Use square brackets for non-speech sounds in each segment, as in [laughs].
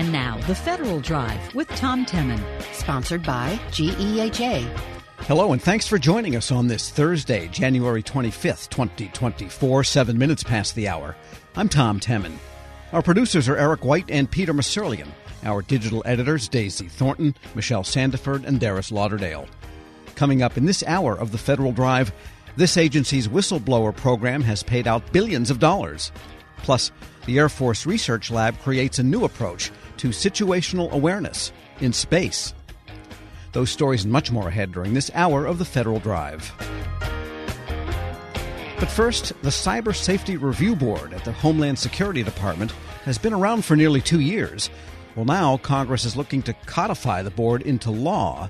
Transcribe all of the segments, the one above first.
And now, The Federal Drive with Tom Temin. Sponsored by GEHA. Hello, and thanks for joining us on this Thursday, January 25th, 2024, seven minutes past the hour. I'm Tom Temin. Our producers are Eric White and Peter Musurlian. Our digital editors, Daisy Thornton, Michelle Sandiford, and Darius Lauderdale. Coming up in this hour of the Federal Drive, this agency's whistleblower program has paid out billions of dollars. Plus, the Air Force Research Lab creates a new approach to situational awareness in space. Those stories and much more ahead during this hour of the Federal Drive. But first, the Cyber Safety Review Board at the Homeland Security Department has been around for nearly two years. Well, now Congress is looking to codify the board into law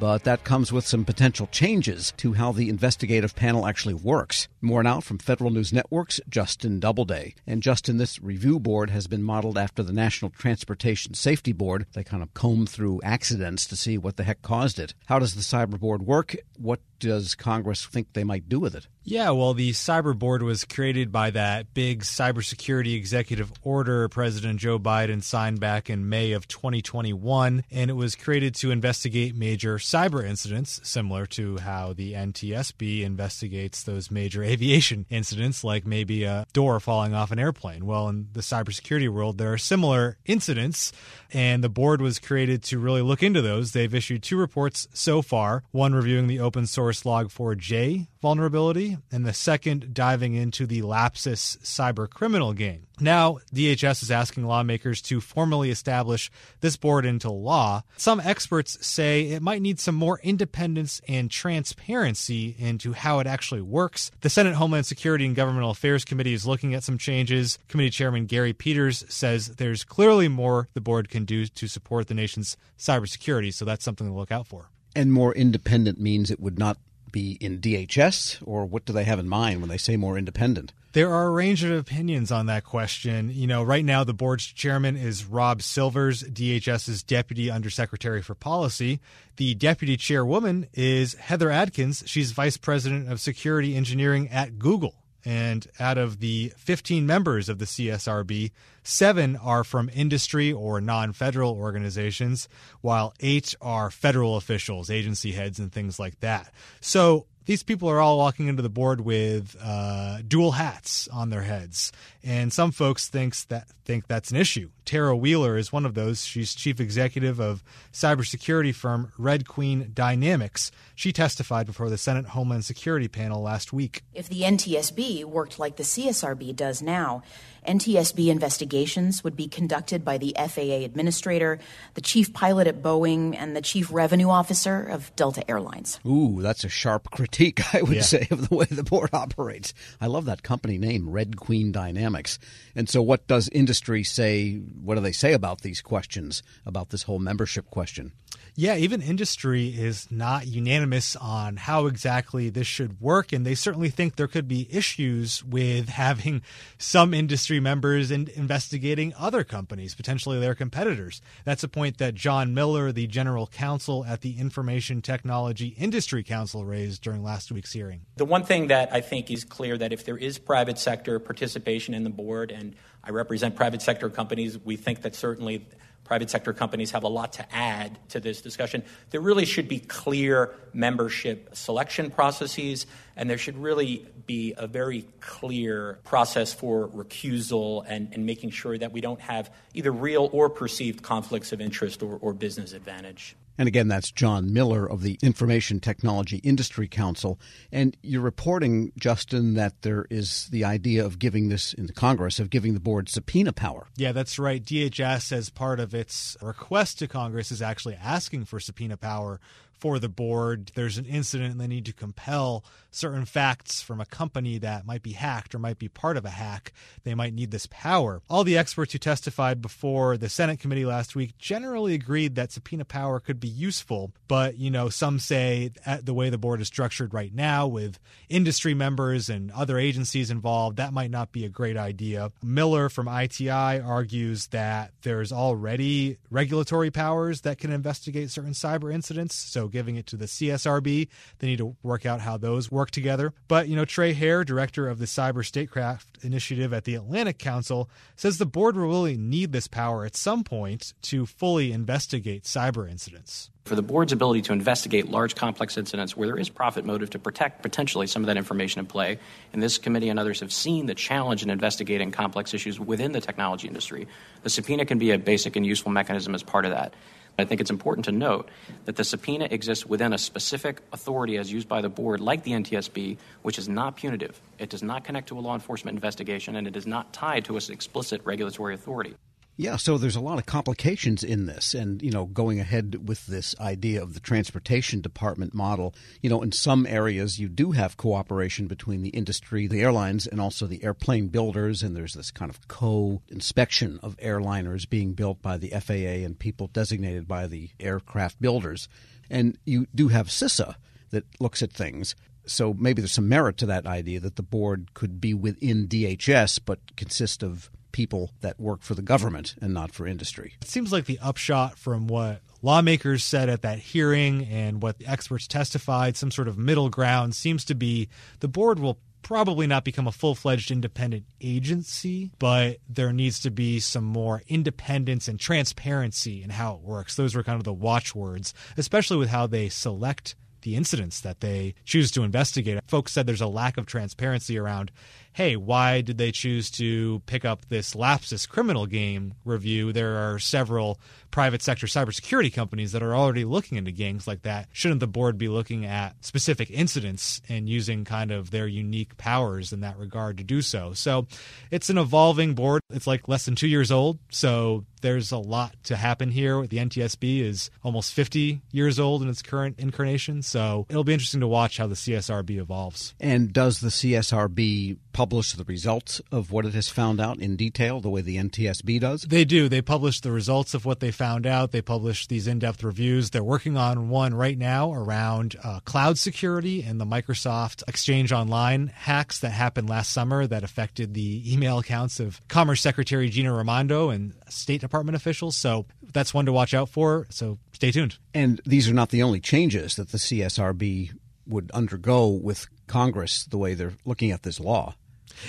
but that comes with some potential changes to how the investigative panel actually works. More now from Federal News Network's Justin Doubleday. And Justin, this review board has been modeled after the National Transportation Safety Board. They kind of comb through accidents to see what the heck caused it. How does the cyber board work? What does Congress think they might do with it? Yeah, well, the cyber board was created by that big cybersecurity executive order President Joe Biden signed back in May of 2021, and it was created to investigate major cyber incidents, similar to how the NTSB investigates those major [laughs] aviation incidents, like maybe a door falling off an airplane. Well, in the cybersecurity world, there are similar incidents, and the board was created to really look into those. They've issued two reports so far one reviewing the open source Log4j vulnerability, and the second diving into the Lapsus cyber criminal game. Now, DHS is asking lawmakers to formally establish this board into law. Some experts say it might need some more independence and transparency into how it actually works. The Senate Homeland Security and Governmental Affairs Committee is looking at some changes. Committee Chairman Gary Peters says there's clearly more the board can do to support the nation's cybersecurity, so that's something to look out for. And more independent means it would not be in DHS, or what do they have in mind when they say more independent? There are a range of opinions on that question. You know, right now the board's chairman is Rob Silvers, DHS's deputy undersecretary for policy. The deputy chairwoman is Heather Adkins. She's vice president of security engineering at Google. And out of the 15 members of the CSRB, seven are from industry or non federal organizations, while eight are federal officials, agency heads, and things like that. So these people are all walking into the board with uh, dual hats on their heads, and some folks thinks that think that's an issue. Tara Wheeler is one of those. She's chief executive of cybersecurity firm Red Queen Dynamics. She testified before the Senate Homeland Security panel last week. If the NTSB worked like the CSRB does now, NTSB investigations would be conducted by the FAA administrator, the chief pilot at Boeing, and the chief revenue officer of Delta Airlines. Ooh, that's a sharp [laughs] critique, I would yeah. say, of the way the board operates. I love that company name, Red Queen Dynamics. And so, what does industry say? What do they say about these questions, about this whole membership question? Yeah, even industry is not unanimous on how exactly this should work. And they certainly think there could be issues with [laughs] having some industry members in investigating other companies, potentially their competitors. That's a point that John Miller, the general counsel at the Information Technology Industry Council, raised during last week's hearing. The one thing that I think is clear that if there is private sector participation in the board, and I represent private sector companies, we think that certainly private sector companies have a lot to add to this discussion. There really should be clear membership selection processes, and there should really be a very clear process for recusal and, and making sure that we don't have either real or perceived conflicts of interest or, or business advantage. And again, that's John Miller of the Information Technology Industry Council. And you're reporting, Justin, that there is the idea of giving this in the Congress, of giving the board subpoena power. Yeah, that's right. DHS, as part of its request to Congress, is actually asking for subpoena power for the board. There's an incident and they need to compel certain facts from a company that might be hacked or might be part of a hack. They might need this power. All the experts who testified before the Senate committee last week generally agreed that subpoena power could be useful, but you know, some say the way the board is structured right now with industry members and other agencies involved, that might not be a great idea. Miller from ITI argues that there's already regulatory powers that can investigate certain cyber incidents. So giving it to the CSRB. They need to work out how those work together. But, you know, Trey Herr, director of the Cyber Statecraft Initiative at the Atlantic Council, says the board will really need this power at some point to fully investigate cyber incidents for the board's ability to investigate large complex incidents where there is profit motive to protect potentially some of that information in play. And this committee and others have seen the challenge in investigating complex issues within the technology industry. The subpoena can be a basic and useful mechanism as part of that. I think it's important to note that the subpoena exists within a specific authority as used by the board, like the NTSB, which is not punitive. It does not connect to a law enforcement investigation, and it is not tied to an explicit regulatory authority. Yeah, so there's a lot of complications in this. And, you know, going ahead with this idea of the transportation department model, you know, in some areas you do have cooperation between the industry, the airlines, and also the airplane builders. And there's this kind of co inspection of airliners being built by the FAA and people designated by the aircraft builders. And you do have CISA that looks at things. So maybe there's some merit to that idea that the board could be within DHS but consist of people that work for the government and not for industry. It seems like the upshot from what lawmakers said at that hearing and what the experts testified, some sort of middle ground seems to be the board will probably not become a full fledged independent agency, but there needs to be some more independence and transparency in how it works. Those were kind of the watchwords, especially with how they select the incidents that they choose to investigate. Folks said there's a lack of transparency around hey, why did they choose to pick up this Lapsus criminal game review? There are several private sector cybersecurity companies that are already looking into gangs like that. Shouldn't the board be looking at specific incidents and using kind of their unique powers in that regard to do so? So it's an evolving board. It's like less than two years old. So there's a lot to happen here. The NTSB is almost 50 years old in its current incarnation. So it'll be interesting to watch how the CSRB evolves. And does the CSRB publish the results of what it has found out in detail, the way the NTSB does? They do. They publish the results of what they found out. They publish these in depth reviews. They're working on one right now around uh, cloud security and the Microsoft Exchange Online hacks that happened last summer that affected the email accounts of Commerce Secretary Gina Raimondo and State Department officials. So that's one to watch out for. So stay tuned. And these are not the only changes that the CSRB would undergo with Congress the way they're looking at this law.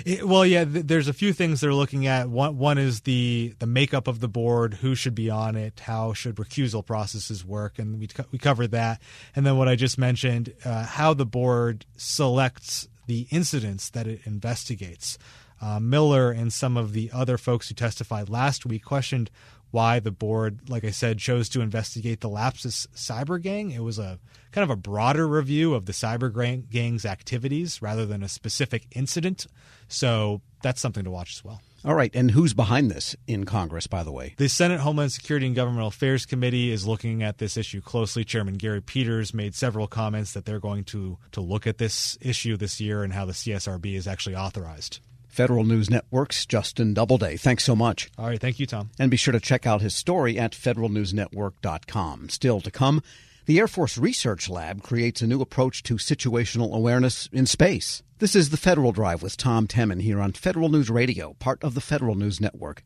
It, well, yeah, th- there's a few things they're looking at. One, one is the the makeup of the board, who should be on it, how should recusal processes work, and we co- we covered that. And then what I just mentioned, uh, how the board selects the incidents that it investigates. Uh, Miller and some of the other folks who testified last week questioned why the board, like I said, chose to investigate the Lapsus cyber gang. It was a kind of a broader review of the cyber gang's activities rather than a specific incident. So that's something to watch as well. All right. And who's behind this in Congress, by the way? The Senate Homeland Security and Governmental Affairs Committee is looking at this issue closely. Chairman Gary Peters made several comments that they're going to, to look at this issue this year and how the CSRB is actually authorized. Federal News Network's Justin Doubleday. Thanks so much. All right. Thank you, Tom. And be sure to check out his story at federalnewsnetwork.com. Still to come, the Air Force Research Lab creates a new approach to situational awareness in space. This is the Federal Drive with Tom Temin here on Federal News Radio, part of the Federal News Network.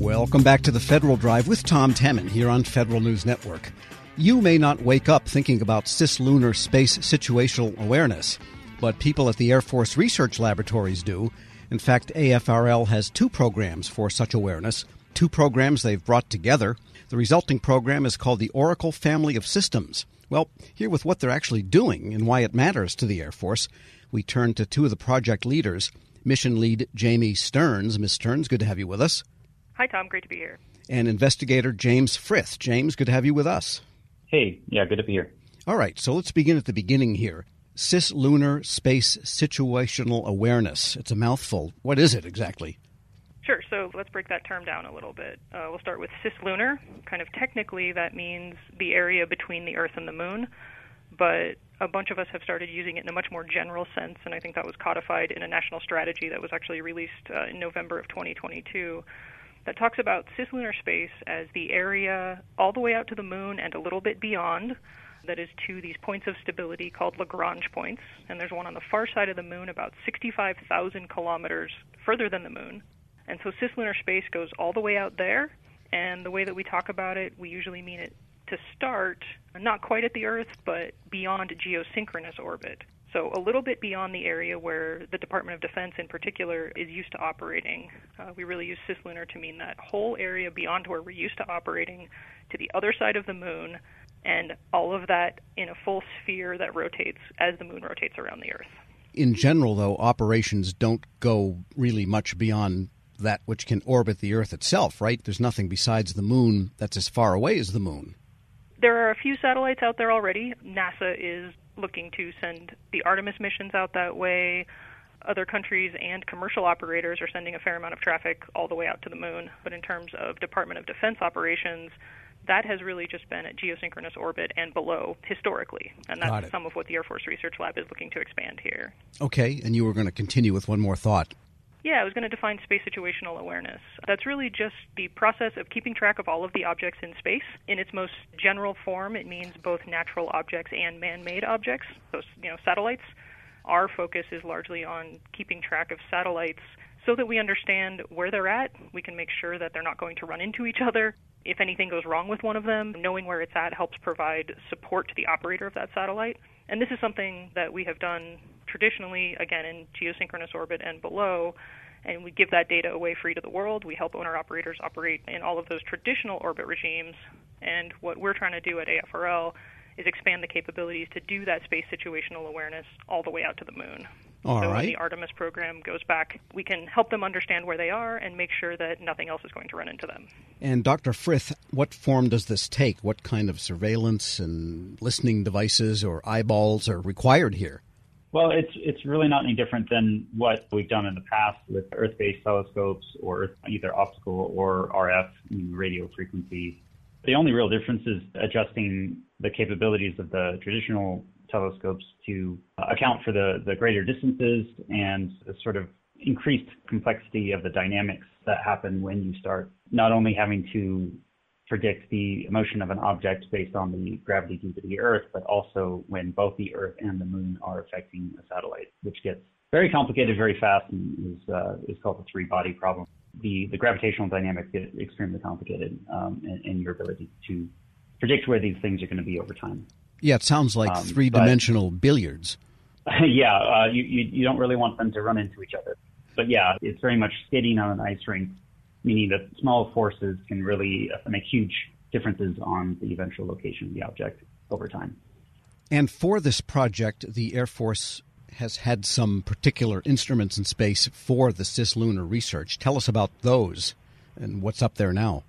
Welcome back to the Federal Drive with Tom Temin here on Federal News Network. You may not wake up thinking about cislunar space situational awareness, but people at the Air Force Research Laboratories do. In fact, AFRL has two programs for such awareness, two programs they've brought together. The resulting program is called the Oracle Family of Systems. Well, here with what they're actually doing and why it matters to the Air Force, we turn to two of the project leaders. Mission lead Jamie Stearns. Ms. Stearns, good to have you with us. Hi, Tom. Great to be here. And investigator James Frith. James, good to have you with us. Hey, yeah, good to be here. All right, so let's begin at the beginning here. Cislunar Space Situational Awareness. It's a mouthful. What is it exactly? Sure, so let's break that term down a little bit. Uh, we'll start with cislunar. Kind of technically, that means the area between the Earth and the Moon, but a bunch of us have started using it in a much more general sense, and I think that was codified in a national strategy that was actually released uh, in November of 2022 that talks about cislunar space as the area all the way out to the moon and a little bit beyond that is to these points of stability called Lagrange points. And there's one on the far side of the moon, about 65,000 kilometers further than the moon. And so cislunar space goes all the way out there, and the way that we talk about it, we usually mean it to start not quite at the Earth, but beyond geosynchronous orbit. So, a little bit beyond the area where the Department of Defense in particular is used to operating. Uh, we really use cislunar to mean that whole area beyond where we're used to operating to the other side of the moon, and all of that in a full sphere that rotates as the moon rotates around the Earth. In general, though, operations don't go really much beyond that which can orbit the Earth itself, right? There's nothing besides the moon that's as far away as the moon. There are a few satellites out there already. NASA is looking to send the Artemis missions out that way. Other countries and commercial operators are sending a fair amount of traffic all the way out to the moon. But in terms of Department of Defense operations, that has really just been at geosynchronous orbit and below historically. And that's some of what the Air Force Research Lab is looking to expand here. Okay, and you were going to continue with one more thought. Yeah, I was going to define space situational awareness. That's really just the process of keeping track of all of the objects in space. In its most general form, it means both natural objects and man-made objects, those, you know, satellites. Our focus is largely on keeping track of satellites so that we understand where they're at. We can make sure that they're not going to run into each other. If anything goes wrong with one of them, knowing where it's at helps provide support to the operator of that satellite. And this is something that we have done traditionally, again, in geosynchronous orbit and below, and we give that data away free to the world. We help owner operators operate in all of those traditional orbit regimes. And what we're trying to do at AFRL is expand the capabilities to do that space situational awareness all the way out to the moon. All so right. when the Artemis program goes back, we can help them understand where they are and make sure that nothing else is going to run into them. And Dr. Frith, what form does this take? What kind of surveillance and listening devices or eyeballs are required here? Well, it's it's really not any different than what we've done in the past with Earth-based telescopes or either optical or RF radio frequency. The only real difference is adjusting the capabilities of the traditional telescopes to account for the, the greater distances and the sort of increased complexity of the dynamics that happen when you start not only having to predict the motion of an object based on the gravity due to the Earth, but also when both the Earth and the Moon are affecting a satellite, which gets very complicated very fast and is uh, is called the three body problem. The the gravitational dynamics get extremely complicated um, in, in, your ability to predict where these things are going to be over time. Yeah, it sounds like um, three dimensional billiards. [laughs] yeah, uh, you, you you don't really want them to run into each other. But yeah, it's very much skating on an ice rink meaning that small forces can really uh, make huge differences on the eventual location of the object over time. And for this project, the Air Force has had some particular instruments in space for the cislunar research. Tell us about those and what's up there now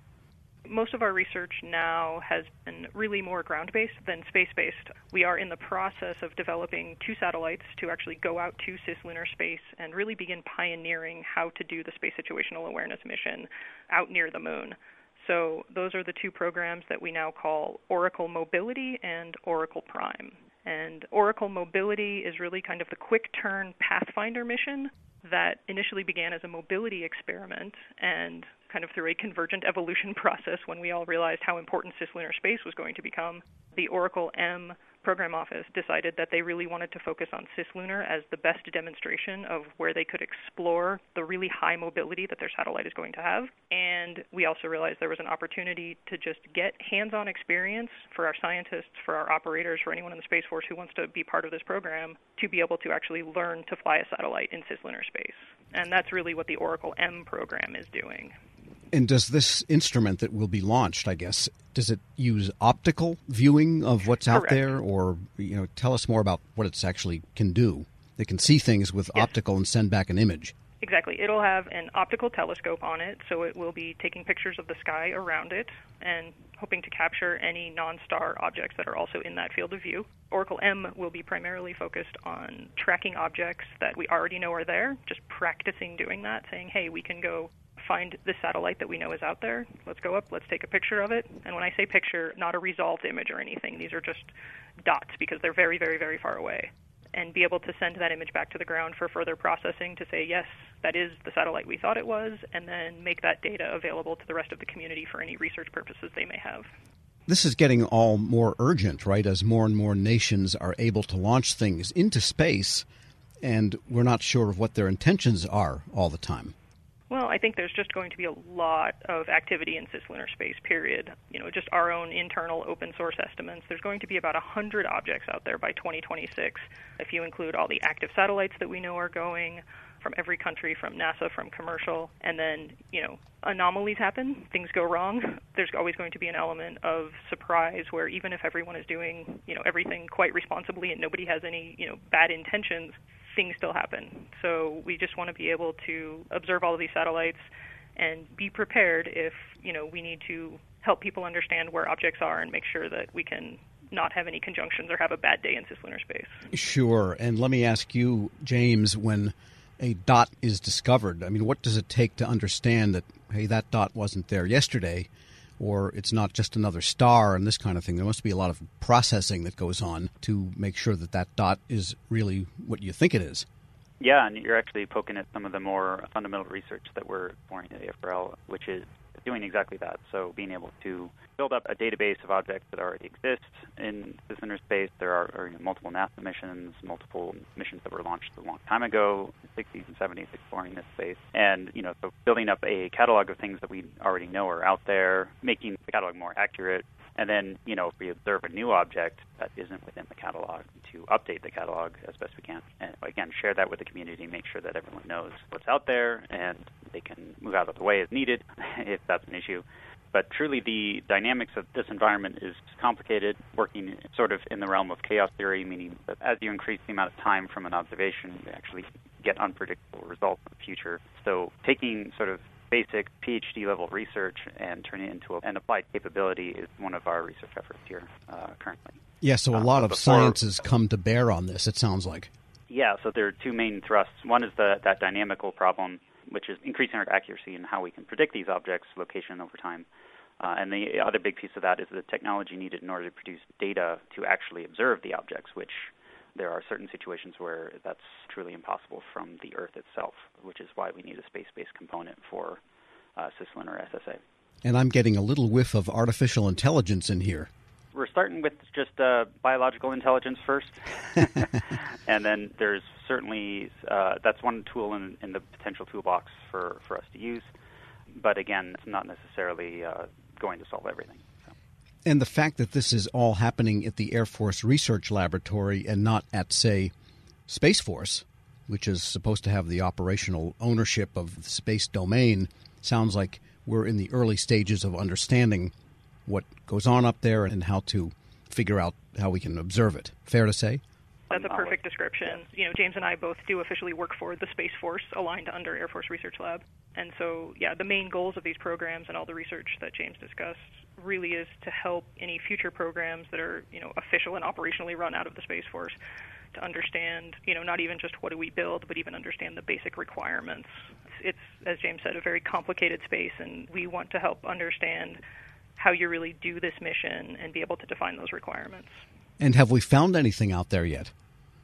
most of our research now has been really more ground based than space based. We are in the process of developing two satellites to actually go out to cislunar space and really begin pioneering how to do the space situational awareness mission out near the moon. So, those are the two programs that we now call Oracle Mobility and Oracle Prime. And Oracle Mobility is really kind of the quick turn Pathfinder mission that initially began as a mobility experiment and kind of through a convergent evolution [laughs] process when we all realized how important cislunar space was going to become, the Oracle M program office decided that they really wanted to focus on cislunar as the best demonstration of where they could explore the really high mobility that their satellite is going to have. And we also realized there was an opportunity to just get hands on experience for our scientists, for our operators, for anyone in the Space Force who wants to be part of this program to be able to actually learn to fly a satellite in cislunar space. And that's really what the Oracle M program is doing. And does this instrument that will be launched, I guess, does it use optical viewing of what's out Correct. there, or you know, tell us more about what it actually can do? It can see things with yes. optical and send back an image. Exactly. It'll have an optical telescope on it, so it will be taking pictures of the sky around it and hoping to capture any non star objects that are also in that field of view. Oracle M will be primarily focused on tracking objects that we already know are there, just practicing doing that, saying, hey, we can go find the satellite that we know is out there. Let's go up, let's take a picture of it. And when I say picture, not a resolved image or anything. These are just dots because they're very, very, very far away. And be able to send that image back to the ground for further processing to say, yes, that is the satellite we thought it was, and then make that data available to the rest of the community for any research purposes they may have. This is getting all more urgent, right? As more and more nations are able to launch things into space, and we're not sure of what their intentions are all the time. Well, I think there's just going to be a lot of activity in cislunar space, period. You know, just our own internal open source estimates. There's going to be about 100 objects out there by 2026, if you include all the active satellites that we know are going from every country, from NASA, from commercial, and then, you know, anomalies happen, things go wrong. There's always going to be an element of surprise where even if everyone is doing, you know, everything quite responsibly and nobody has any, you know, bad intentions, things still happen. So we just want to be able to observe all of these satellites and be prepared if, you know, we need to help people understand where objects are and make sure that we can not have any conjunctions or have a bad day in cislunar space. Sure. And let me ask you, James, when a dot is discovered, I mean, what does it take to understand that, hey, that dot wasn't there yesterday? Or it's not just another star and this kind of thing. There must be a lot of processing that goes on to make sure that that dot is really what you think it is. Yeah, and you're actually poking at some of the more fundamental research that we're exploring at AFRL, which is doing exactly that. So being able to build up a database of objects that already exist in cislunar space. There are, are you know, multiple NASA missions, multiple missions that were launched a long time ago, 60s and 70s, exploring this space. And you know, so building up a catalog of things that we already know are out there, making the catalog more accurate, and then, you know, if we observe a new object that isn't within the catalog, to update the catalog as best we can. And again, share that with the community, make sure that everyone knows what's out there and they can move out of the way as needed [laughs] if that's an issue. But truly, the dynamics of this environment is complicated, working sort of in the realm of chaos theory, meaning that as you increase the amount of time from an observation, you actually get unpredictable results in the future. So, taking sort of basic PhD level research and turning it into an applied capability is one of our research efforts here uh, currently. Yeah, so a uh, lot of before, science has come to bear on this, it sounds like. Yeah, so there are two main thrusts. One is the, that dynamical problem, which is increasing our accuracy in how we can predict these objects' location over time. Uh, and the other big piece of that is the technology needed in order to produce data to actually observe the objects, which there are certain situations where that's truly impossible from the Earth itself, which is why we need a space-based component for uh, cislunar SSA. And I'm getting a little whiff of artificial intelligence in here. We're starting with just uh, biological intelligence first, [laughs] and then there's certainly uh, that's one tool in, in, the potential toolbox for, for us to use. But again, it's not necessarily uh, going to solve everything. And the fact that this is all happening at the Air Force Research Laboratory and not at, say, Space Force, which is supposed to have the operational ownership of the space domain, sounds like we're in the early stages of understanding what goes on up there and how to figure out how we can observe it. Fair to say? That's a perfect description. You know, James and I both do officially work for the Space Force, aligned under Air Force Research Lab. And so, yeah, the main goals of these programs and all the research that James discussed really is to help any future programs that are, you know, official and operationally run out of the Space Force to understand, you know, not even just what do we build, but even understand the basic requirements. It's, as James said, a very complicated space, and we want to help understand how you really do this mission and be able to define those requirements. And have we found anything out there yet?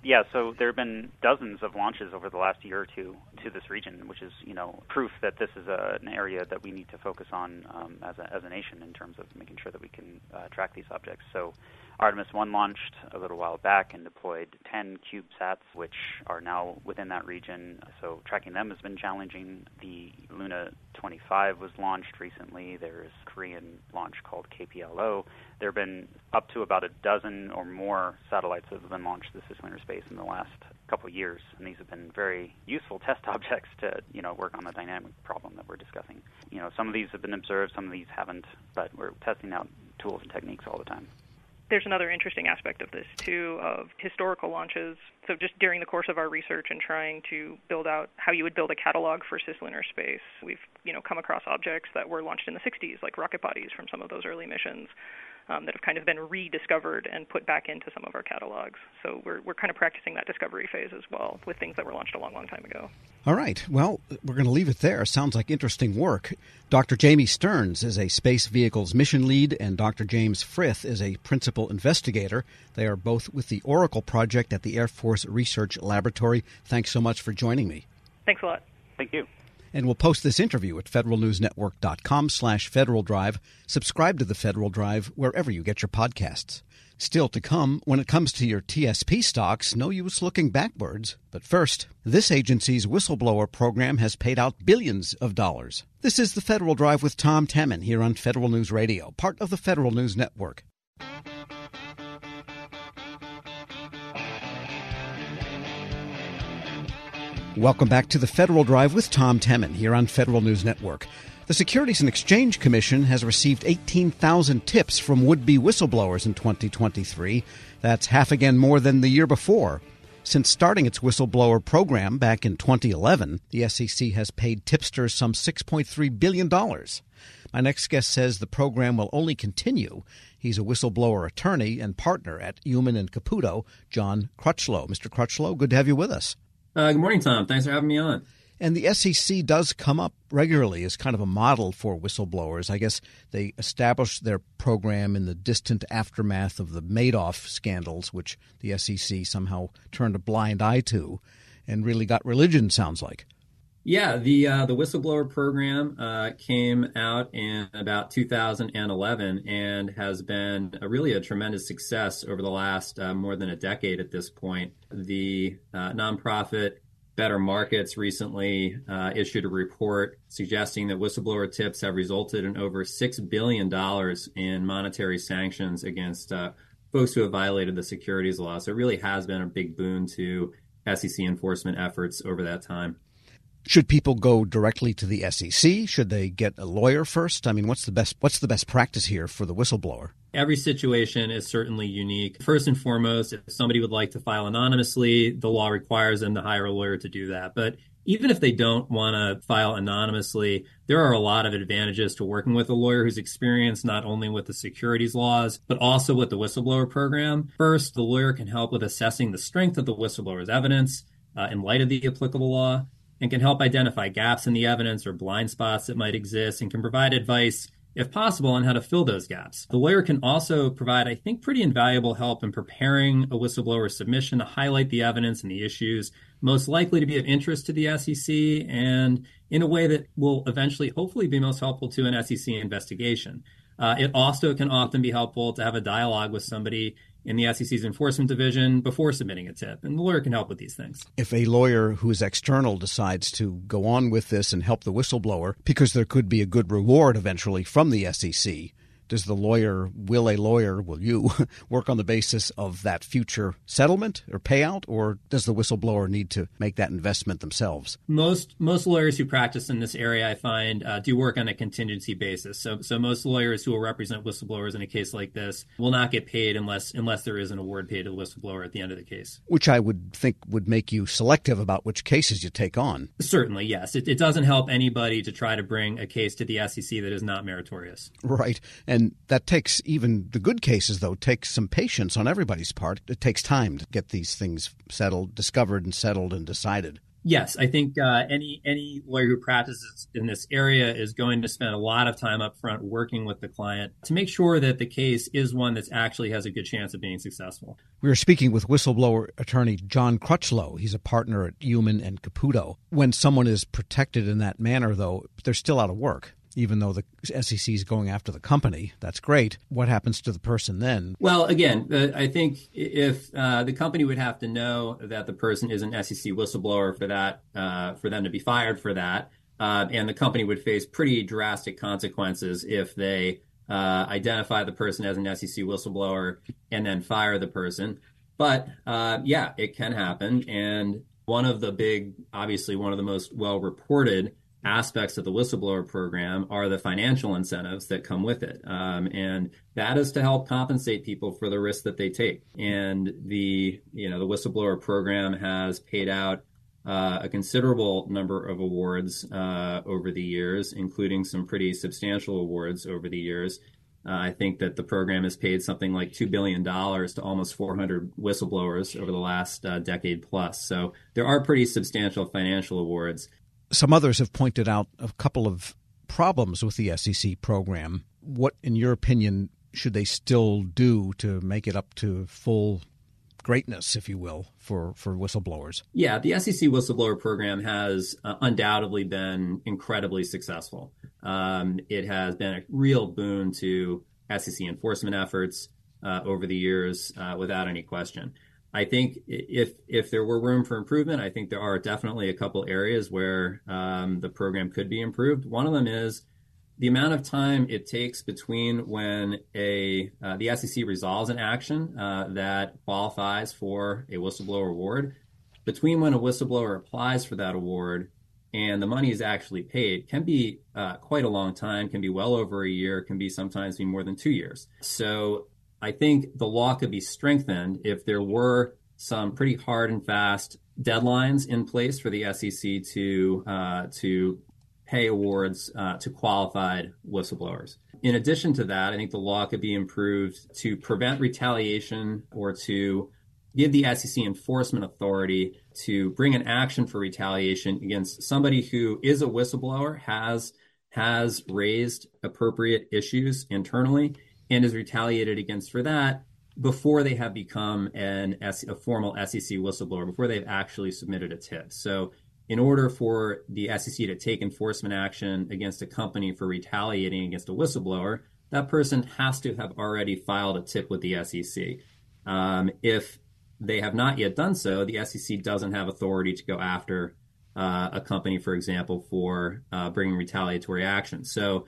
Yeah, so there have been dozens of launches over the last year or two to this region, which is you know proof that this is a, an area that we need to focus on um, as a as a nation in terms of making sure that we can uh, track these objects. So Artemis 1 launched a little while back and deployed 10 CubeSats, which are now within that region. So tracking them has been challenging. The Luna 25 was launched recently. There's a Korean launch called KPLO. There have been up to about a dozen or more satellites that have been launched to cislunar space in the last couple years, and these have been very useful [laughs] test objects to you know work on the dynamic problem that we're discussing. You know, some of these have been observed, some of these haven't, but we're testing out tools and techniques all the time there's another interesting aspect of this too of historical launches. So just during the course of our research and trying to build out how you would build a catalog for cislunar space, we've you know come across objects that were launched in the 60s, like rocket bodies from some of those early missions um, that have kind of been rediscovered and put back into some of our catalogs. So we're, we're kind of practicing that discovery phase as well with things that were launched a long, long time ago. All right. Well, we're going to leave it there. Sounds like interesting work. Dr. Jamie Stearns is a Space Vehicles mission lead, and Dr. James Frith is a principal investigator. They are both with the Oracle project at the Air Force Research Laboratory. Thanks so much for joining me. Thanks a lot. Thank you. And we'll post this interview at federalnewsnetwork.com slash Federal Drive. Subscribe to the Federal Drive wherever you get your podcasts. Still to come, when it comes to your TSP stocks, no use looking backwards. But first, this agency's whistleblower program has paid out billions of dollars. This is the Federal Drive with Tom Temin here on Federal News Radio, part of the Federal News Network. Welcome back to the Federal Drive with Tom Temin here on Federal News Network. The Securities and Exchange Commission has received 18,000 tips from would be whistleblowers in 2023. That's half again more than the year before. Since starting its whistleblower program back in 2011, the SEC has paid tipsters some $6.3 billion. My next guest says the program will only continue. He's a whistleblower attorney and partner at Heumann and Caputo, John Crutchlow. Mr. Crutchlow, good to have you with us. Uh, good morning, Tom. Thanks for having me on. And the SEC does come up regularly as kind of a model for whistleblowers. I guess they established their program in the distant aftermath of the Madoff scandals, which the SEC somehow turned a blind eye to and really got religion, sounds like. Yeah, the uh, the whistleblower program uh, came out in about 2011 and has been a, really a tremendous success over the last uh, more than a decade at this point. The uh, nonprofit Better Markets recently uh, issued a report suggesting that whistleblower tips have resulted in over $6 billion in monetary sanctions against uh, folks who have violated the securities law. So it really has been a big boon to SEC enforcement efforts over that time. Should people go directly to the SEC? Should they get a lawyer first? I mean, what's the best what's the best practice here for the whistleblower? Every situation is certainly unique. First and foremost, if somebody would like to file anonymously, the law requires them to hire a lawyer to do that. But even if they don't want to file anonymously, there are a lot of advantages to working with a lawyer who's experienced not only with the securities laws, but also with the whistleblower program. First, the lawyer can help with assessing the strength of the whistleblower's evidence uh, in light of the applicable law and can help identify gaps in the evidence or blind spots that might exist and can provide advice, if possible, on how to fill those gaps. The lawyer can also provide, I think, pretty invaluable help in preparing a whistleblower submission to highlight the evidence and the issues most likely to be of interest to the SEC and in a way that will eventually, hopefully, be most helpful to an SEC investigation. Uh, it also can often be helpful to have a dialogue with somebody in the SEC's enforcement division before submitting a tip. And the lawyer can help with these things. If a lawyer who is external decides to go on with this and help the whistleblower, because there could be a good reward eventually from the SEC, does the lawyer, will a lawyer, will you [laughs] work on the basis of that future settlement or payout, or does the whistleblower need to make that investment themselves? Most most lawyers who practice in this area, I find, uh, do work on a contingency basis. So so most lawyers who will represent whistleblowers in a case like this will not get paid unless unless there is an award paid to the whistleblower at the end of the case. Which I would think would make you selective about which cases you take on. Certainly, yes. It, it doesn't help anybody to try to bring a case to the SEC that is not meritorious. Right. And and that takes even the good cases, though, takes some patience on everybody's part. It takes time to get these things settled, discovered, and settled and decided. Yes, I think uh, any any lawyer who practices in this area is going to spend a lot of time up front working with the client to make sure that the case is one that actually has a good chance of being successful. We are speaking with whistleblower attorney John Crutchlow. He's a partner at Heumann and Caputo. When someone is protected in that manner, though, they're still out of work even though the SEC is going after the company. That's great. What happens to the person then? Well, again, I think if uh, the company would have to know that the person is an SEC whistleblower for that, uh, for them to be fired for that, uh, and the company would face pretty drastic consequences if they uh, identify the person as an SEC whistleblower and then fire the person. But uh, yeah, it can happen. And one of the big, obviously, one of the most well reported aspects of the whistleblower program are the financial incentives that come with it. Um, and that is to help compensate people for the risk that they take. And the, you know, the whistleblower program has paid out uh, a considerable number of awards uh, over the years, including some pretty substantial awards over the years. Uh, I think that the program has paid something like $2 billion to almost 400 whistleblowers over the last uh, decade plus. So there are pretty substantial financial awards some others have pointed out a couple of problems with the SEC program. What, in your opinion, should they still do to make it up to full greatness, if you will, for, for whistleblowers. Yeah, the SEC whistleblower program has uh, undoubtedly been incredibly successful. Um, it has been a real boon to SEC enforcement efforts uh, over the years, uh, without any question. I think if if there were room for improvement, I think there are definitely a couple areas where um, the program could be improved. One of them is the amount of time it takes between when a uh, the SEC resolves an action uh, that qualifies for a whistleblower award, between when a whistleblower applies for that award and the money is actually paid can be uh, quite a long time, can be well over a year, can be sometimes be more than two years. So I think the law could be strengthened if there were some pretty hard and fast deadlines in place for the SEC to uh, to pay awards uh, to qualified whistleblowers. In addition to that, I think the law could be improved to prevent retaliation or to give the SEC enforcement authority to bring an action for retaliation against somebody who is a whistleblower, has has raised appropriate issues internally, and is retaliated against for that before they have become an a formal SEC whistleblower, before they've actually submitted a tip. So in order for the SEC to take enforcement action against a company for retaliating against a whistleblower, that person has to have already filed a tip with the SEC. Um, if they have not yet done so, the SEC doesn't have authority to go after uh, a company, for example, for uh, bringing retaliatory action. So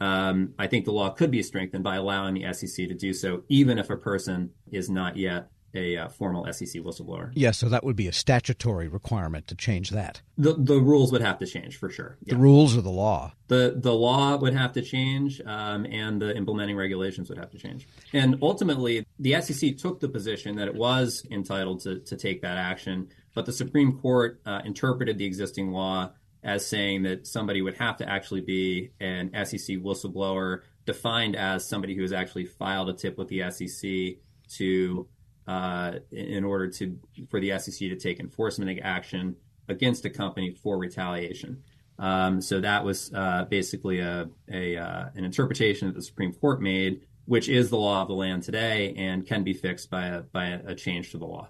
um, I think the law could be strengthened by allowing the SEC to do so, even if a person is not yet a uh, formal SEC whistleblower. Yes, yeah, so that would be a statutory requirement to change that. The the rules would have to change for sure. Yeah. The rules or the law. The the law would have to change, um, and the implementing regulations would have to change. And ultimately, the SEC took the position that it was entitled to to take that action, but the Supreme Court uh, interpreted the existing law as saying that somebody would have to actually be an SEC whistleblower, defined as somebody who has actually filed a tip with the SEC to uh, in order to for the SEC to take enforcement action against a company for retaliation. Um, so that was uh, basically a, a uh, an interpretation that the Supreme Court made, which is the law of the land today and can be fixed by a by a change to the law.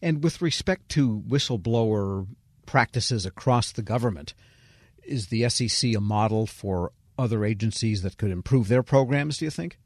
And with respect to whistleblower practices across the government, is the SEC a model for other agencies that could improve their programs? Do you think?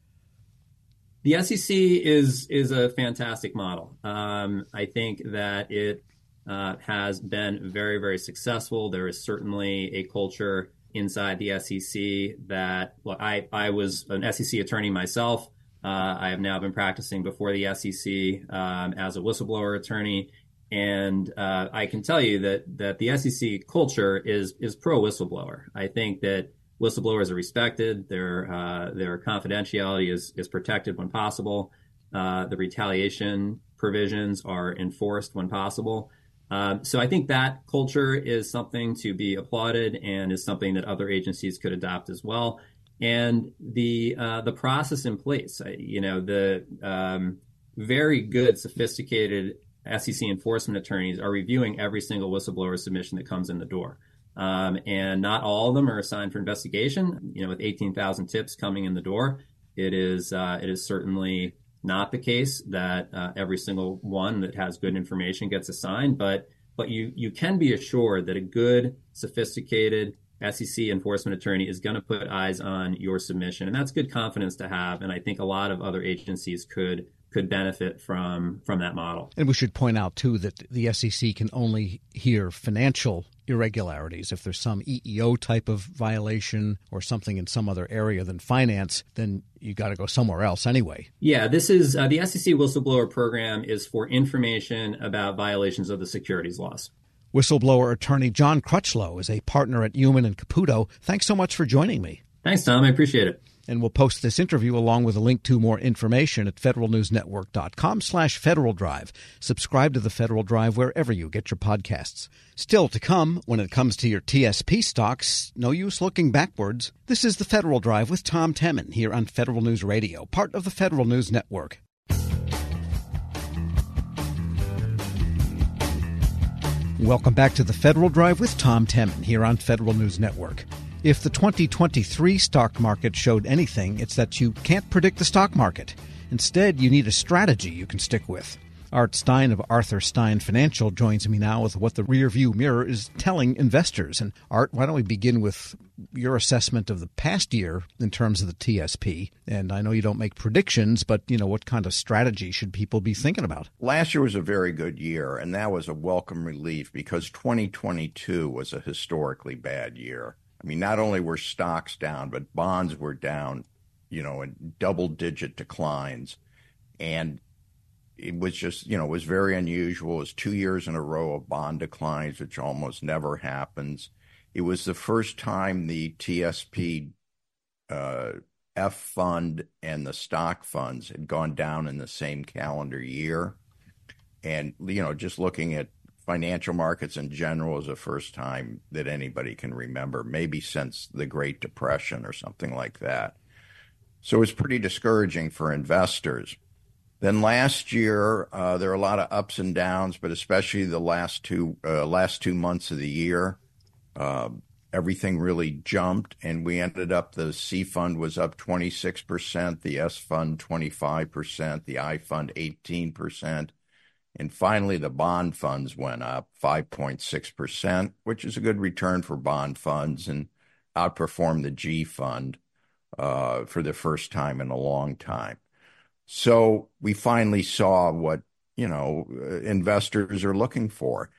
The SEC is is a fantastic model. Um, I think that it uh, has been very very successful. There is certainly a culture inside the SEC that well, I I was an SEC attorney myself. Uh, I have now been practicing before the SEC um, as a whistleblower attorney, and uh, I can tell you that that the SEC culture is is pro whistleblower. I think that whistleblowers are respected. Their uh, their confidentiality is is protected when possible. Uh, the retaliation provisions are enforced when possible. Um, so I think that culture is something to be applauded and is something that other agencies could adopt as well. And the uh, the process in place, you know, the um, very good, sophisticated SEC enforcement attorneys are reviewing every single whistleblower submission that comes in the door. Um, and not all of them are assigned for investigation. You know, with 18,000 tips coming in the door, it is uh, it is certainly not the case that uh, every single one that has good information gets assigned. But but you you can be assured that a good, sophisticated SEC enforcement attorney is going to put eyes on your submission, and that's good confidence to have. And I think a lot of other agencies could could benefit from from that model. And we should point out too that the SEC can only hear financial irregularities. If there's some EEO type of violation or something in some other area than finance, then you got to go somewhere else anyway. Yeah, this is uh, the SEC whistleblower program is for information about violations of the securities laws. Whistleblower attorney John Crutchlow is a partner at Newman and Caputo. Thanks so much for joining me. Thanks, Tom. I appreciate it and we'll post this interview along with a link to more information at federalnewsnetwork.com slash Federal Drive. Subscribe to the Federal Drive wherever you get your podcasts. Still to come, when it comes to your TSP stocks, no use looking backwards. This is the Federal Drive with Tom Temin here on Federal News Radio, part of the Federal News Network. Welcome back to the Federal Drive with Tom Temin here on Federal News Network. If the 2023 stock market showed anything, it's that you can't predict the stock market. Instead, you need a strategy you can stick with. Art Stein of Arthur Stein Financial joins me now with what the rearview mirror is telling investors. And Art, why don't we begin with your assessment of the past year in terms of the TSP? And I know you don't make predictions, but you know what kind of strategy should people be thinking about? Last year was a very good year, and that was a welcome relief because 2022 was a historically bad year. I mean, not only were stocks down, but bonds were down, you know, in double digit declines. And it was just, you know, it was very unusual. It was two years in a row of bond declines, which almost never happens. It was the first time the TSP uh, F fund and the stock funds had gone down in the same calendar year. And, you know, just looking at financial markets in general is the first time that anybody can remember, maybe since the Great Depression or something like that. So it's pretty discouraging for investors. Then last year, uh, there are a lot of ups and downs, but especially the last two uh, last two months of the year, uh, everything really jumped, and we ended up the C fund was up 26 percent, the S fund 25 percent, the I fund 18 percent, and finally the bond funds went up 5.6 percent, which is a good return for bond funds and outperformed the G fund uh, for the first time in a long time. So we finally saw what, you know, uh, investors are looking for.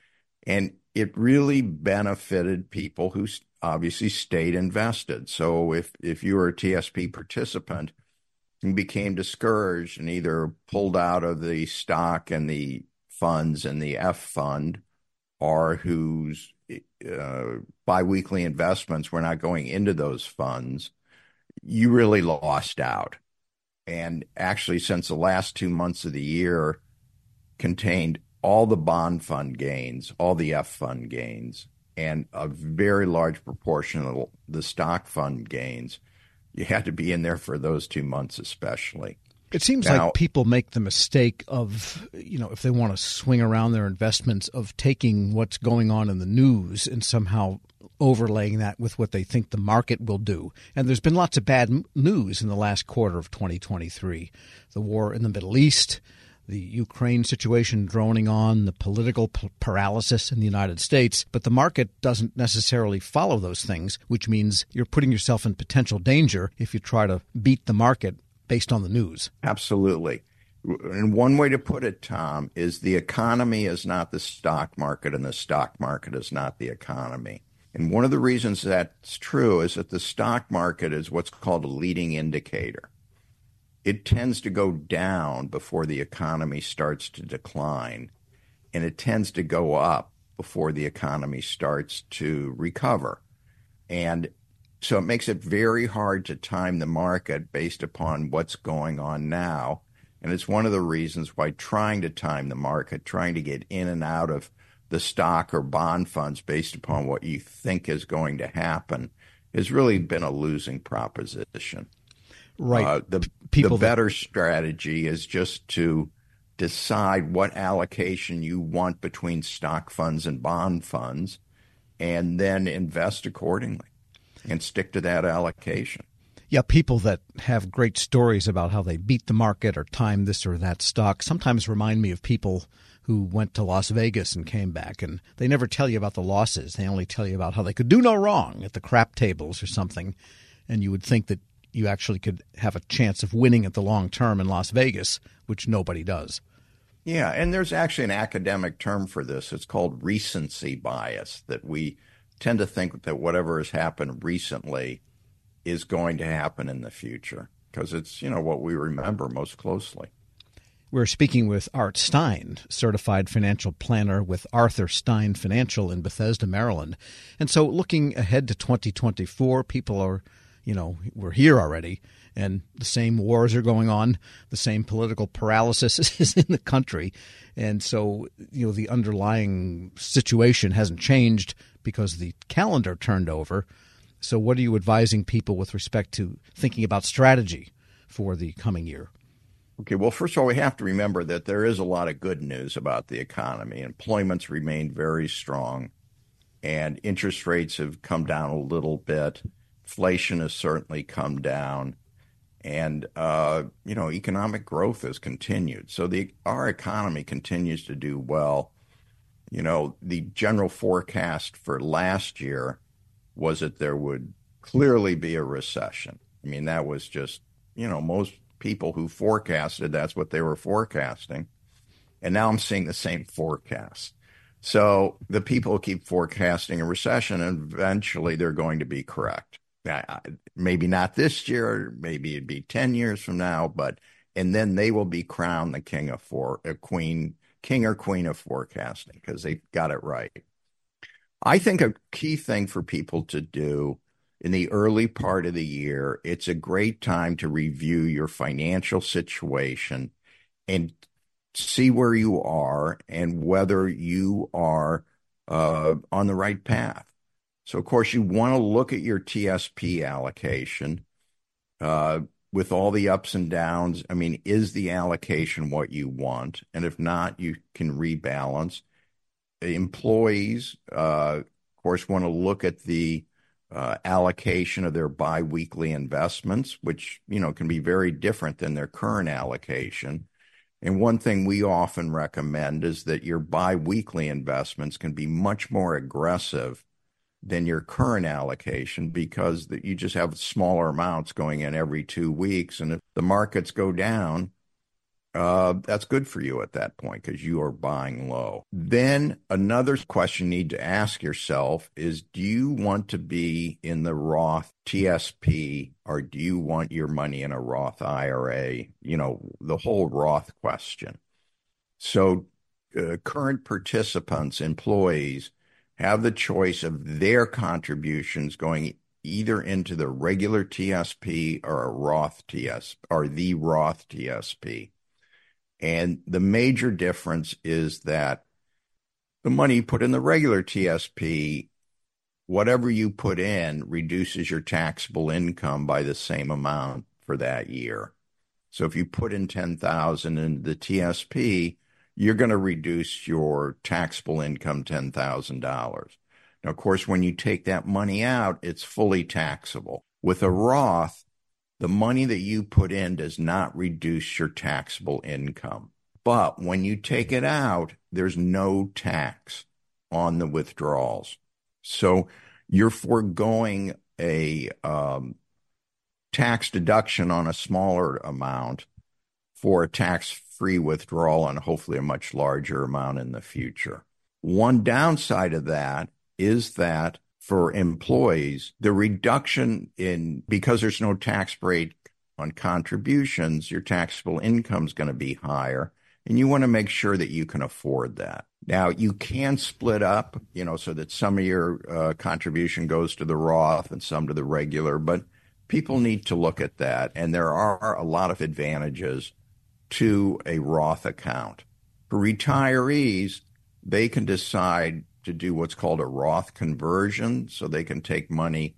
And it really benefited people who obviously stayed invested. So if, if you were a TSP participant became discouraged and either pulled out of the stock and the funds and the F fund or whose uh, biweekly investments were not going into those funds, you really lost out and actually since the last two months of the year contained all the bond fund gains, all the F fund gains, and a very large proportion of the stock fund gains. You had to be in there for those two months, especially. It seems now, like people make the mistake of, you know, if they want to swing around their investments, of taking what's going on in the news and somehow overlaying that with what they think the market will do. And there's been lots of bad news in the last quarter of 2023 the war in the Middle East, the Ukraine situation droning on, the political p- paralysis in the United States. But the market doesn't necessarily follow those things, which means you're putting yourself in potential danger if you try to beat the market based on the news. Absolutely. And one way to put it, Tom, is the economy is not the stock market, and the stock market is not the economy. And one of the reasons that's true is that the stock market is what's called a leading indicator. It tends to go down before the economy starts to decline, and it tends to go up before the economy starts to recover. And so it makes it very hard to time the market based upon what's going on now. And it's one of the reasons why trying to time the market, trying to get in and out of the stock or bond funds based upon what you think is going to happen has really been a losing proposition. Right. Uh, the People the better that... strategy is just to decide what allocation you want between stock funds and bond funds and then invest accordingly and stick to that allocation. Yeah, people that have great stories about how they beat the market or time this or that stock sometimes remind me of people who went to Las Vegas and came back, and they never tell you about the losses. They only tell you about how they could do no wrong at the crap tables or something, and you would think that you actually could have a chance of winning at the long term in Las Vegas, which nobody does. Yeah, and there's actually an academic term for this. It's called recency bias, that we tend to think that whatever has happened recently is going to happen in the future because it's, you know, what we remember most closely. We're speaking with Art Stein, certified financial planner with Arthur Stein Financial in Bethesda, Maryland. And so looking ahead to 2024, people are, you know, we're here already, and the same wars are going on, the same political paralysis [laughs] is in the country. And so, you know, the underlying situation hasn't changed because the calendar turned over. So, what are you advising people with respect to thinking about strategy for the coming year? Okay, well, first of all, we have to remember that there is a lot of good news about the economy. Employment's remained very strong, and interest rates have come down a little bit. Inflation has certainly come down. and uh, you know economic growth has continued. So the our economy continues to do well. You know, the general forecast for last year was that there would clearly be a recession. I mean, that was just you know most people who forecasted that's what they were forecasting, and now I'm seeing the same forecast. So the people keep forecasting a recession, and eventually they're going to be correct. Maybe not this year, maybe it'd be 10 years from now, but, and then they will be crowned the king of four, a queen, king or queen of forecasting because they got it right. I think a key thing for people to do in the early part of the year, it's a great time to review your financial situation and see where you are and whether you are uh, on the right path. So, of course, you want to look at your TSP allocation uh, with all the ups and downs. I mean, is the allocation what you want? And if not, you can rebalance. Employees, uh, of course, want to look at the uh, allocation of their biweekly investments, which you know can be very different than their current allocation. And one thing we often recommend is that your biweekly investments can be much more aggressive than your current allocation because you just have smaller amounts going in every two weeks. And if the markets go down, uh, that's good for you at that point because you are buying low. Then another question you need to ask yourself is do you want to be in the Roth TSP or do you want your money in a Roth IRA? You know, the whole Roth question. So, uh, current participants, employees, have the choice of their contributions going either into the regular TSP or a Roth TS or the Roth TSP. And the major difference is that the money you put in the regular TSP, whatever you put in reduces your taxable income by the same amount for that year. So if you put in 10,000 in the TSP, you're going to reduce your taxable income $10,000. Now, of course, when you take that money out, it's fully taxable. With a Roth, the money that you put in does not reduce your taxable income. But when you take it out, there's no tax on the withdrawals. So you're foregoing a um, tax deduction on a smaller amount for a tax free withdrawal and hopefully a much larger amount in the future. One downside of that is that for employees, the reduction in, because there's no tax break on contributions, your taxable income is going to be higher. And you want to make sure that you can afford that. Now, you can split up, you know, so that some of your uh, contribution goes to the Roth and some to the regular, but people need to look at that. And there are a lot of advantages to a Roth account. For retirees, they can decide to do what's called a Roth conversion, so they can take money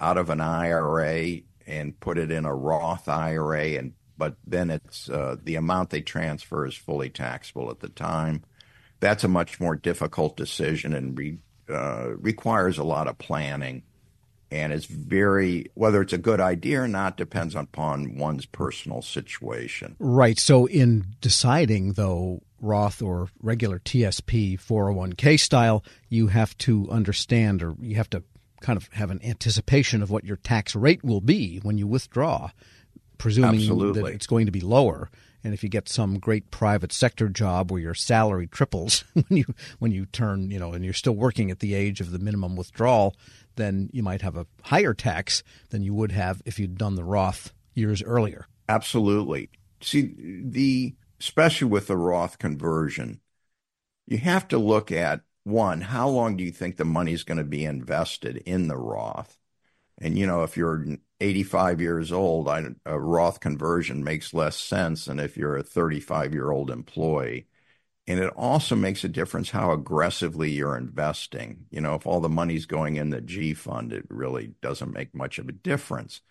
out of an IRA and put it in a Roth IRA, and but then it's uh, the amount they transfer is fully taxable at the time. That's a much more difficult decision and re, uh, requires a lot of planning and it's very whether it's a good idea or not depends upon one's personal situation. Right. So in deciding though Roth or regular TSP 401k style, you have to understand or you have to kind of have an anticipation of what your tax rate will be when you withdraw, presuming Absolutely. that it's going to be lower. And if you get some great private sector job where your salary triples [laughs] when you when you turn, you know, and you're still working at the age of the minimum withdrawal, then you might have a higher tax than you would have if you'd done the Roth years earlier. Absolutely. See, the especially with the Roth conversion, you have to look at one, how long do you think the money is going to be invested in the Roth? And you know, if you're 85 years old, a Roth conversion makes less sense than if you're a 35 year old employee. And it also makes a difference how aggressively you're investing. You know, if all the money's going in the G fund, it really doesn't make much of a difference.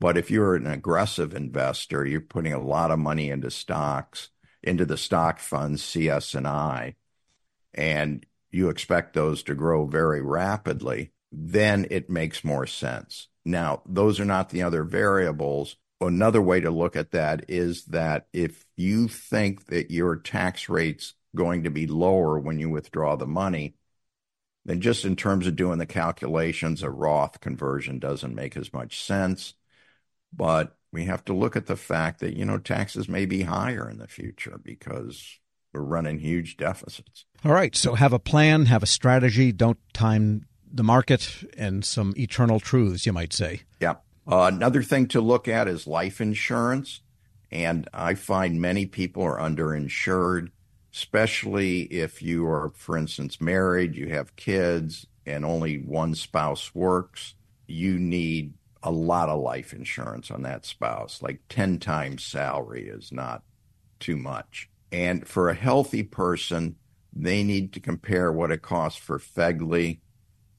But if you're an aggressive investor, you're putting a lot of money into stocks, into the stock funds, CS&I, and you expect those to grow very rapidly, then it makes more sense. Now, those are not the other variables another way to look at that is that if you think that your tax rate's going to be lower when you withdraw the money, then just in terms of doing the calculations, a Roth conversion doesn't make as much sense. But we have to look at the fact that, you know, taxes may be higher in the future because we're running huge deficits. All right. So have a plan, have a strategy, don't time the market, and some eternal truths, you might say. Yeah. Uh, another thing to look at is life insurance. And I find many people are underinsured, especially if you are, for instance, married, you have kids, and only one spouse works. You need a lot of life insurance on that spouse. Like 10 times salary is not too much. And for a healthy person, they need to compare what it costs for FEGLI,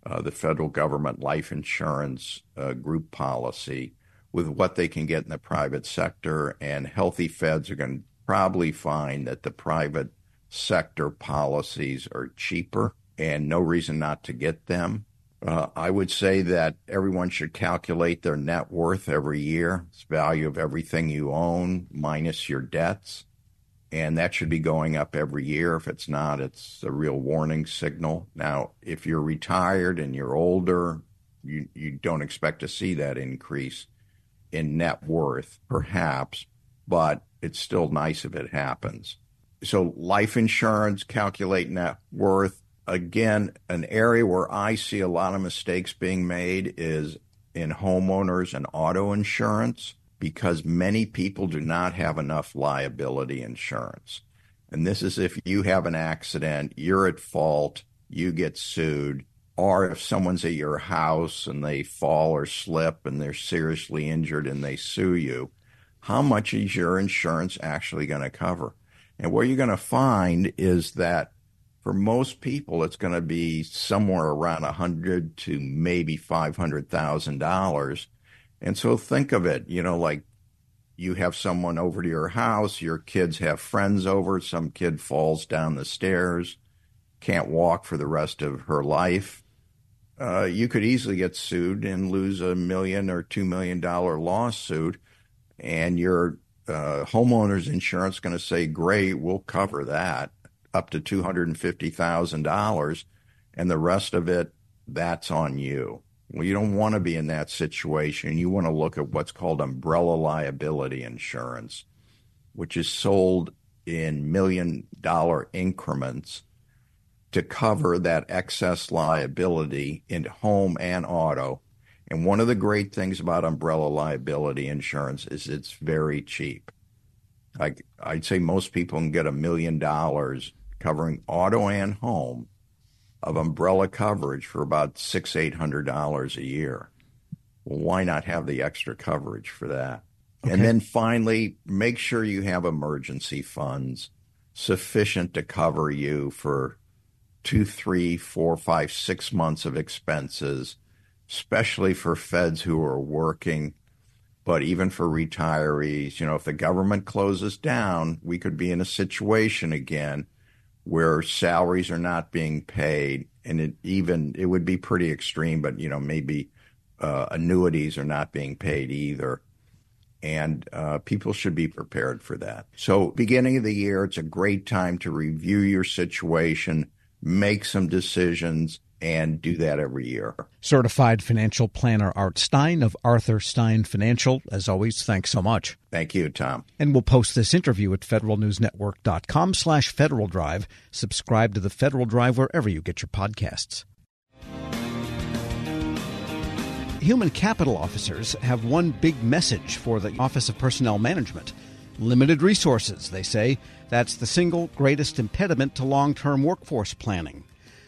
uh, the federal government life insurance uh, group policy, with what they can get in the private sector. And healthy feds are going to probably find that the private sector policies are cheaper and no reason not to get them. Uh, I would say that everyone should calculate their net worth every year. It's value of everything you own minus your debts. And that should be going up every year. If it's not, it's a real warning signal. Now, if you're retired and you're older, you, you don't expect to see that increase in net worth, perhaps, but it's still nice if it happens. So, life insurance, calculate net worth, again, an area where I see a lot of mistakes being made is in homeowners and auto insurance because many people do not have enough liability insurance. And this is if you have an accident, you're at fault, you get sued, or if someone's at your house and they fall or slip and they're seriously injured and they sue you, how much is your insurance actually going to cover? And what you're going to find is that for most people, it's going to be somewhere around a hundred to maybe five hundred thousand dollars. And so think of it, you know, like you have someone over to your house, your kids have friends over, some kid falls down the stairs, can't walk for the rest of her life. Uh, you could easily get sued and lose a million or two million dollar lawsuit, and your uh, homeowner's insurance going to say, "Great, we'll cover that." up to $250,000 and the rest of it, that's on you. Well, you don't want to be in that situation. You want to look at what's called umbrella liability insurance, which is sold in million dollar increments to cover that excess liability in home and auto. And one of the great things about umbrella liability insurance is it's very cheap. Like I'd say most people can get a million dollars covering auto and home of umbrella coverage for about six, eight hundred dollars a year. Well, why not have the extra coverage for that? Okay. And then finally, make sure you have emergency funds sufficient to cover you for two, three, four, five, six months of expenses, especially for feds who are working, but even for retirees. You know, if the government closes down, we could be in a situation again where salaries are not being paid, and it even it would be pretty extreme, but you know maybe uh, annuities are not being paid either, and uh, people should be prepared for that. So, beginning of the year, it's a great time to review your situation, make some decisions, and do that every year. Certified financial planner Art Stein of Arthur Stein Financial. As always, thanks so much. Thank you, Tom. And we'll post this interview at federalnewsnetwork.com slash Federal Drive. Subscribe to the Federal Drive wherever you get your podcasts. Human capital officers have one big message for the Office of Personnel Management. Limited resources, they say. That's the single greatest impediment to long term workforce planning.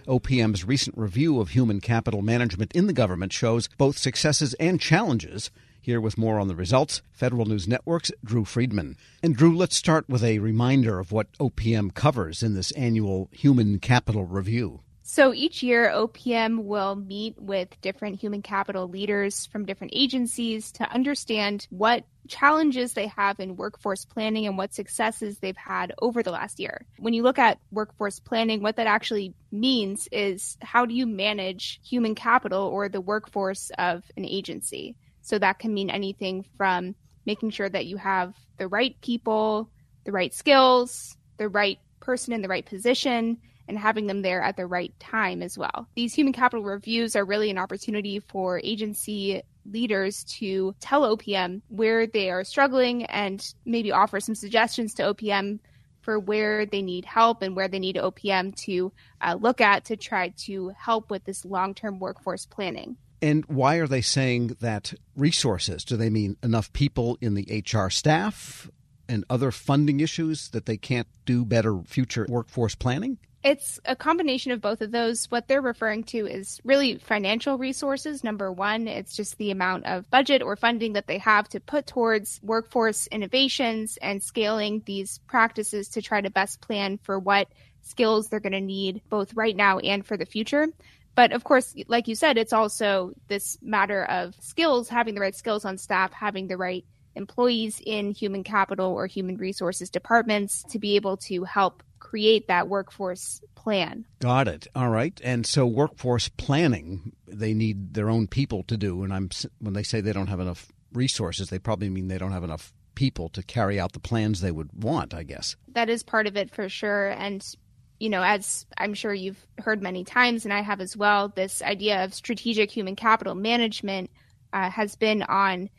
OPM's recent review of human capital management in the government shows both successes and challenges. Here with more on the results, Federal News Network's Drew Friedman. And Drew, let's start with a reminder of what OPM covers in this annual human capital review. So each year, OPM will meet with different human capital leaders from different agencies to understand what challenges they have in workforce planning and what successes they've had over the last year. When you look at workforce planning, what that actually means is how do you manage human capital or the workforce of an agency? So that can mean anything from making sure that you have the right people, the right skills, the right person in the right position, and having them there at the right time as well. These human capital reviews are really an opportunity for agency leaders to tell OPM where they are struggling and maybe offer some suggestions to OPM for where they need help and where they need OPM to uh, look at to try to help with this long term workforce planning. And why are they saying that resources? Do they mean enough people in the HR staff and other funding issues that they can't do better future workforce planning? It's a combination of both of those. What they're referring to is really financial resources. Number one, it's just the amount of budget or funding that they have to put towards workforce innovations and scaling these practices to try to best plan for what skills they're going to need both right now and for the future. But of course, like you said, it's also this matter of skills, having the right skills on staff, having the right employees in human capital or human resources departments to be able to help create that workforce plan. Got it. All right. And so workforce planning, they need their own people to do. And I'm when they say they don't have enough resources, they probably mean they don't have enough people to carry out the plans they would want, I guess. That is part of it for sure. And you know, as I'm sure you've heard many times, and I have as well, this idea of strategic human capital management uh, has been on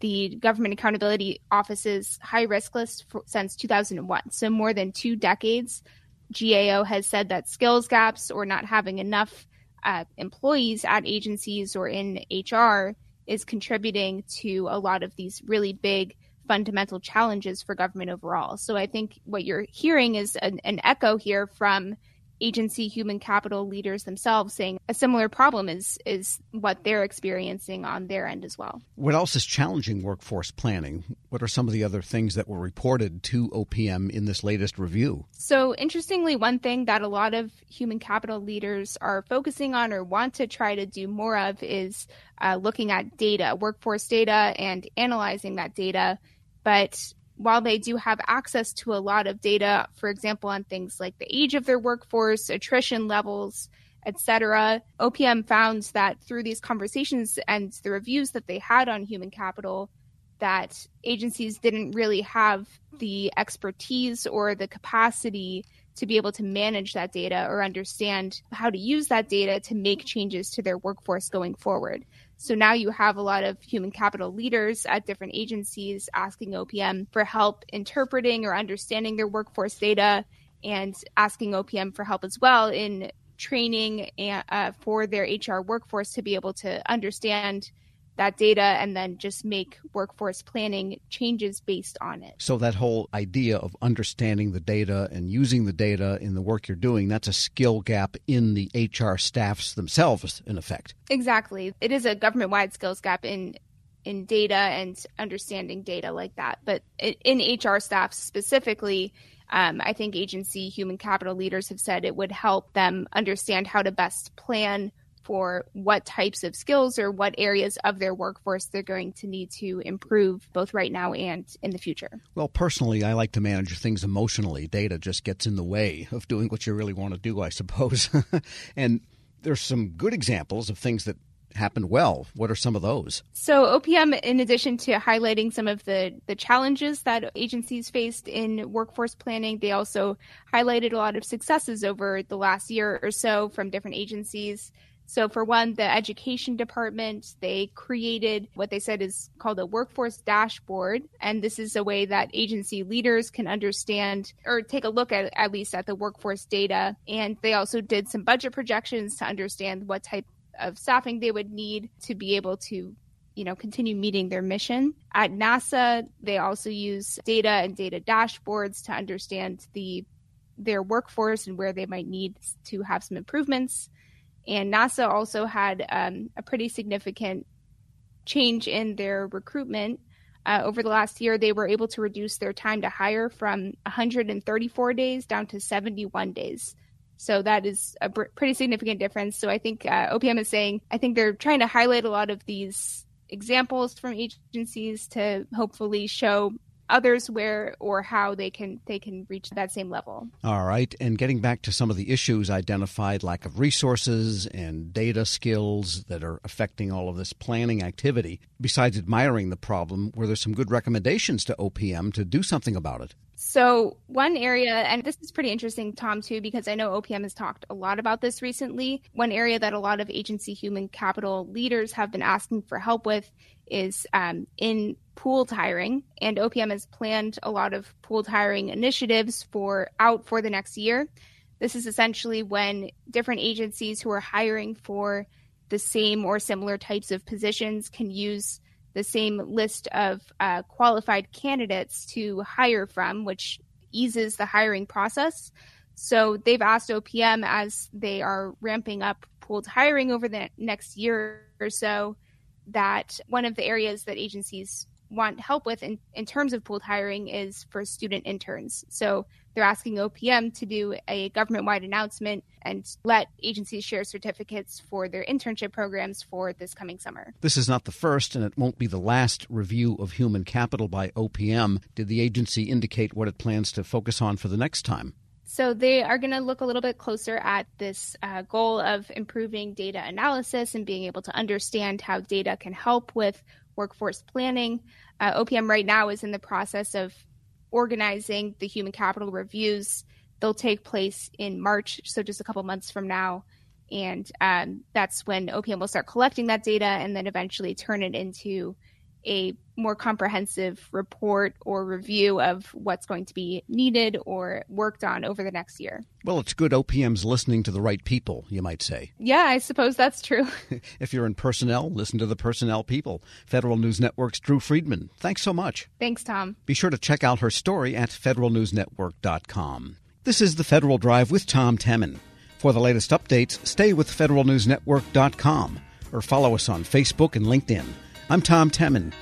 the Government Accountability Office's high risk list for, since 2001. So, more than two decades, GAO has said that skills gaps or not having enough uh, employees at agencies or in HR is contributing to a lot of these really big fundamental challenges for government overall. So, I think what you're hearing is an, an echo here from agency human capital leaders themselves saying a similar problem is is what they're experiencing on their end as well. What else is challenging workforce planning? What are some of the other things that were reported to OPM in this latest review? So, interestingly, one thing that a lot of human capital leaders are focusing on or want to try to do more of is uh, looking at data, workforce data, and analyzing that data. But while they do have access to a lot of data, for example, on things like the age of their workforce, attrition levels, etc., OPM found that through these conversations and the reviews that they had on human capital, that agencies didn't really have the expertise or the capacity to be able to manage that data or understand how to use that data to make changes to their workforce going forward. So now you have a lot of human capital leaders at different agencies asking OPM for help interpreting or understanding their workforce data and asking OPM for help as well in training uh, for their HR workforce to be able to understand that data and then just make workforce planning changes based on it. So that whole idea of understanding the data and using the data in the work you're doing, that's a skill gap in the HR staffs themselves in effect. Exactly. It is a government-wide skills gap in in data and understanding data like that. But in HR staff specifically, um, I think agency human capital leaders have said it would help them understand how to best plan for what types of skills or what areas of their workforce they're going to need to improve both right now and in the future. Well, personally, I like to manage things emotionally. Data just gets in the way of doing what you really want to do, I suppose. [laughs] and there's some good examples of things that happened well. What are some of those? So OPM, in addition to highlighting some of the, the challenges that agencies faced in workforce planning, they also highlighted a lot of successes over the last year or so from different agencies. So, for one, the education department, they created what they said is called a workforce dashboard. And this is a way that agency leaders can understand or take a look at, at least at the workforce data. And they also did some budget projections to understand what type of staffing they would need to be able to you know continue meeting their mission at nasa they also use data and data dashboards to understand the their workforce and where they might need to have some improvements and NASA also had um, a pretty significant change in their recruitment. Uh, over the last year, they were able to reduce their time to hire from 134 days down to 71 days. So that is a br- pretty significant difference. So I think uh, OPM is saying, I think they're trying to highlight a lot of these examples from agencies to hopefully show others where or how they can they can reach that same level. All right, and getting back to some of the issues identified, lack of resources and data skills that are affecting all of this planning activity. Besides admiring the problem, were there some good recommendations to OPM to do something about it? So, one area, and this is pretty interesting, Tom, too, because I know OPM has talked a lot about this recently. One area that a lot of agency human capital leaders have been asking for help with is um, in pooled hiring. And OPM has planned a lot of pooled hiring initiatives for out for the next year. This is essentially when different agencies who are hiring for the same or similar types of positions can use the same list of uh, qualified candidates to hire from, which eases the hiring process. So they've asked OPM as they are ramping up pooled hiring over the next year or so that one of the areas that agencies want help with in, in terms of pooled hiring is for student interns. So they're asking OPM to do a government wide announcement and let agencies share certificates for their internship programs for this coming summer. This is not the first, and it won't be the last review of human capital by OPM. Did the agency indicate what it plans to focus on for the next time? So they are going to look a little bit closer at this uh, goal of improving data analysis and being able to understand how data can help with workforce planning. Uh, OPM right now is in the process of organizing the human capital reviews. They'll take place in March, so just a couple months from now. And um, that's when OPM will start collecting that data and then eventually turn it into a more comprehensive report or review of what's going to be needed or worked on over the next year. Well, it's good OPM's listening to the right people, you might say. Yeah, I suppose that's true. [laughs] if you're in personnel, listen to the personnel people. Federal News Network's Drew Friedman. Thanks so much. Thanks, Tom. Be sure to check out her story at federalnewsnetwork.com. This is the Federal Drive with Tom Temin. For the latest updates, stay with federalnewsnetwork.com or follow us on Facebook and LinkedIn. I'm Tom Temin.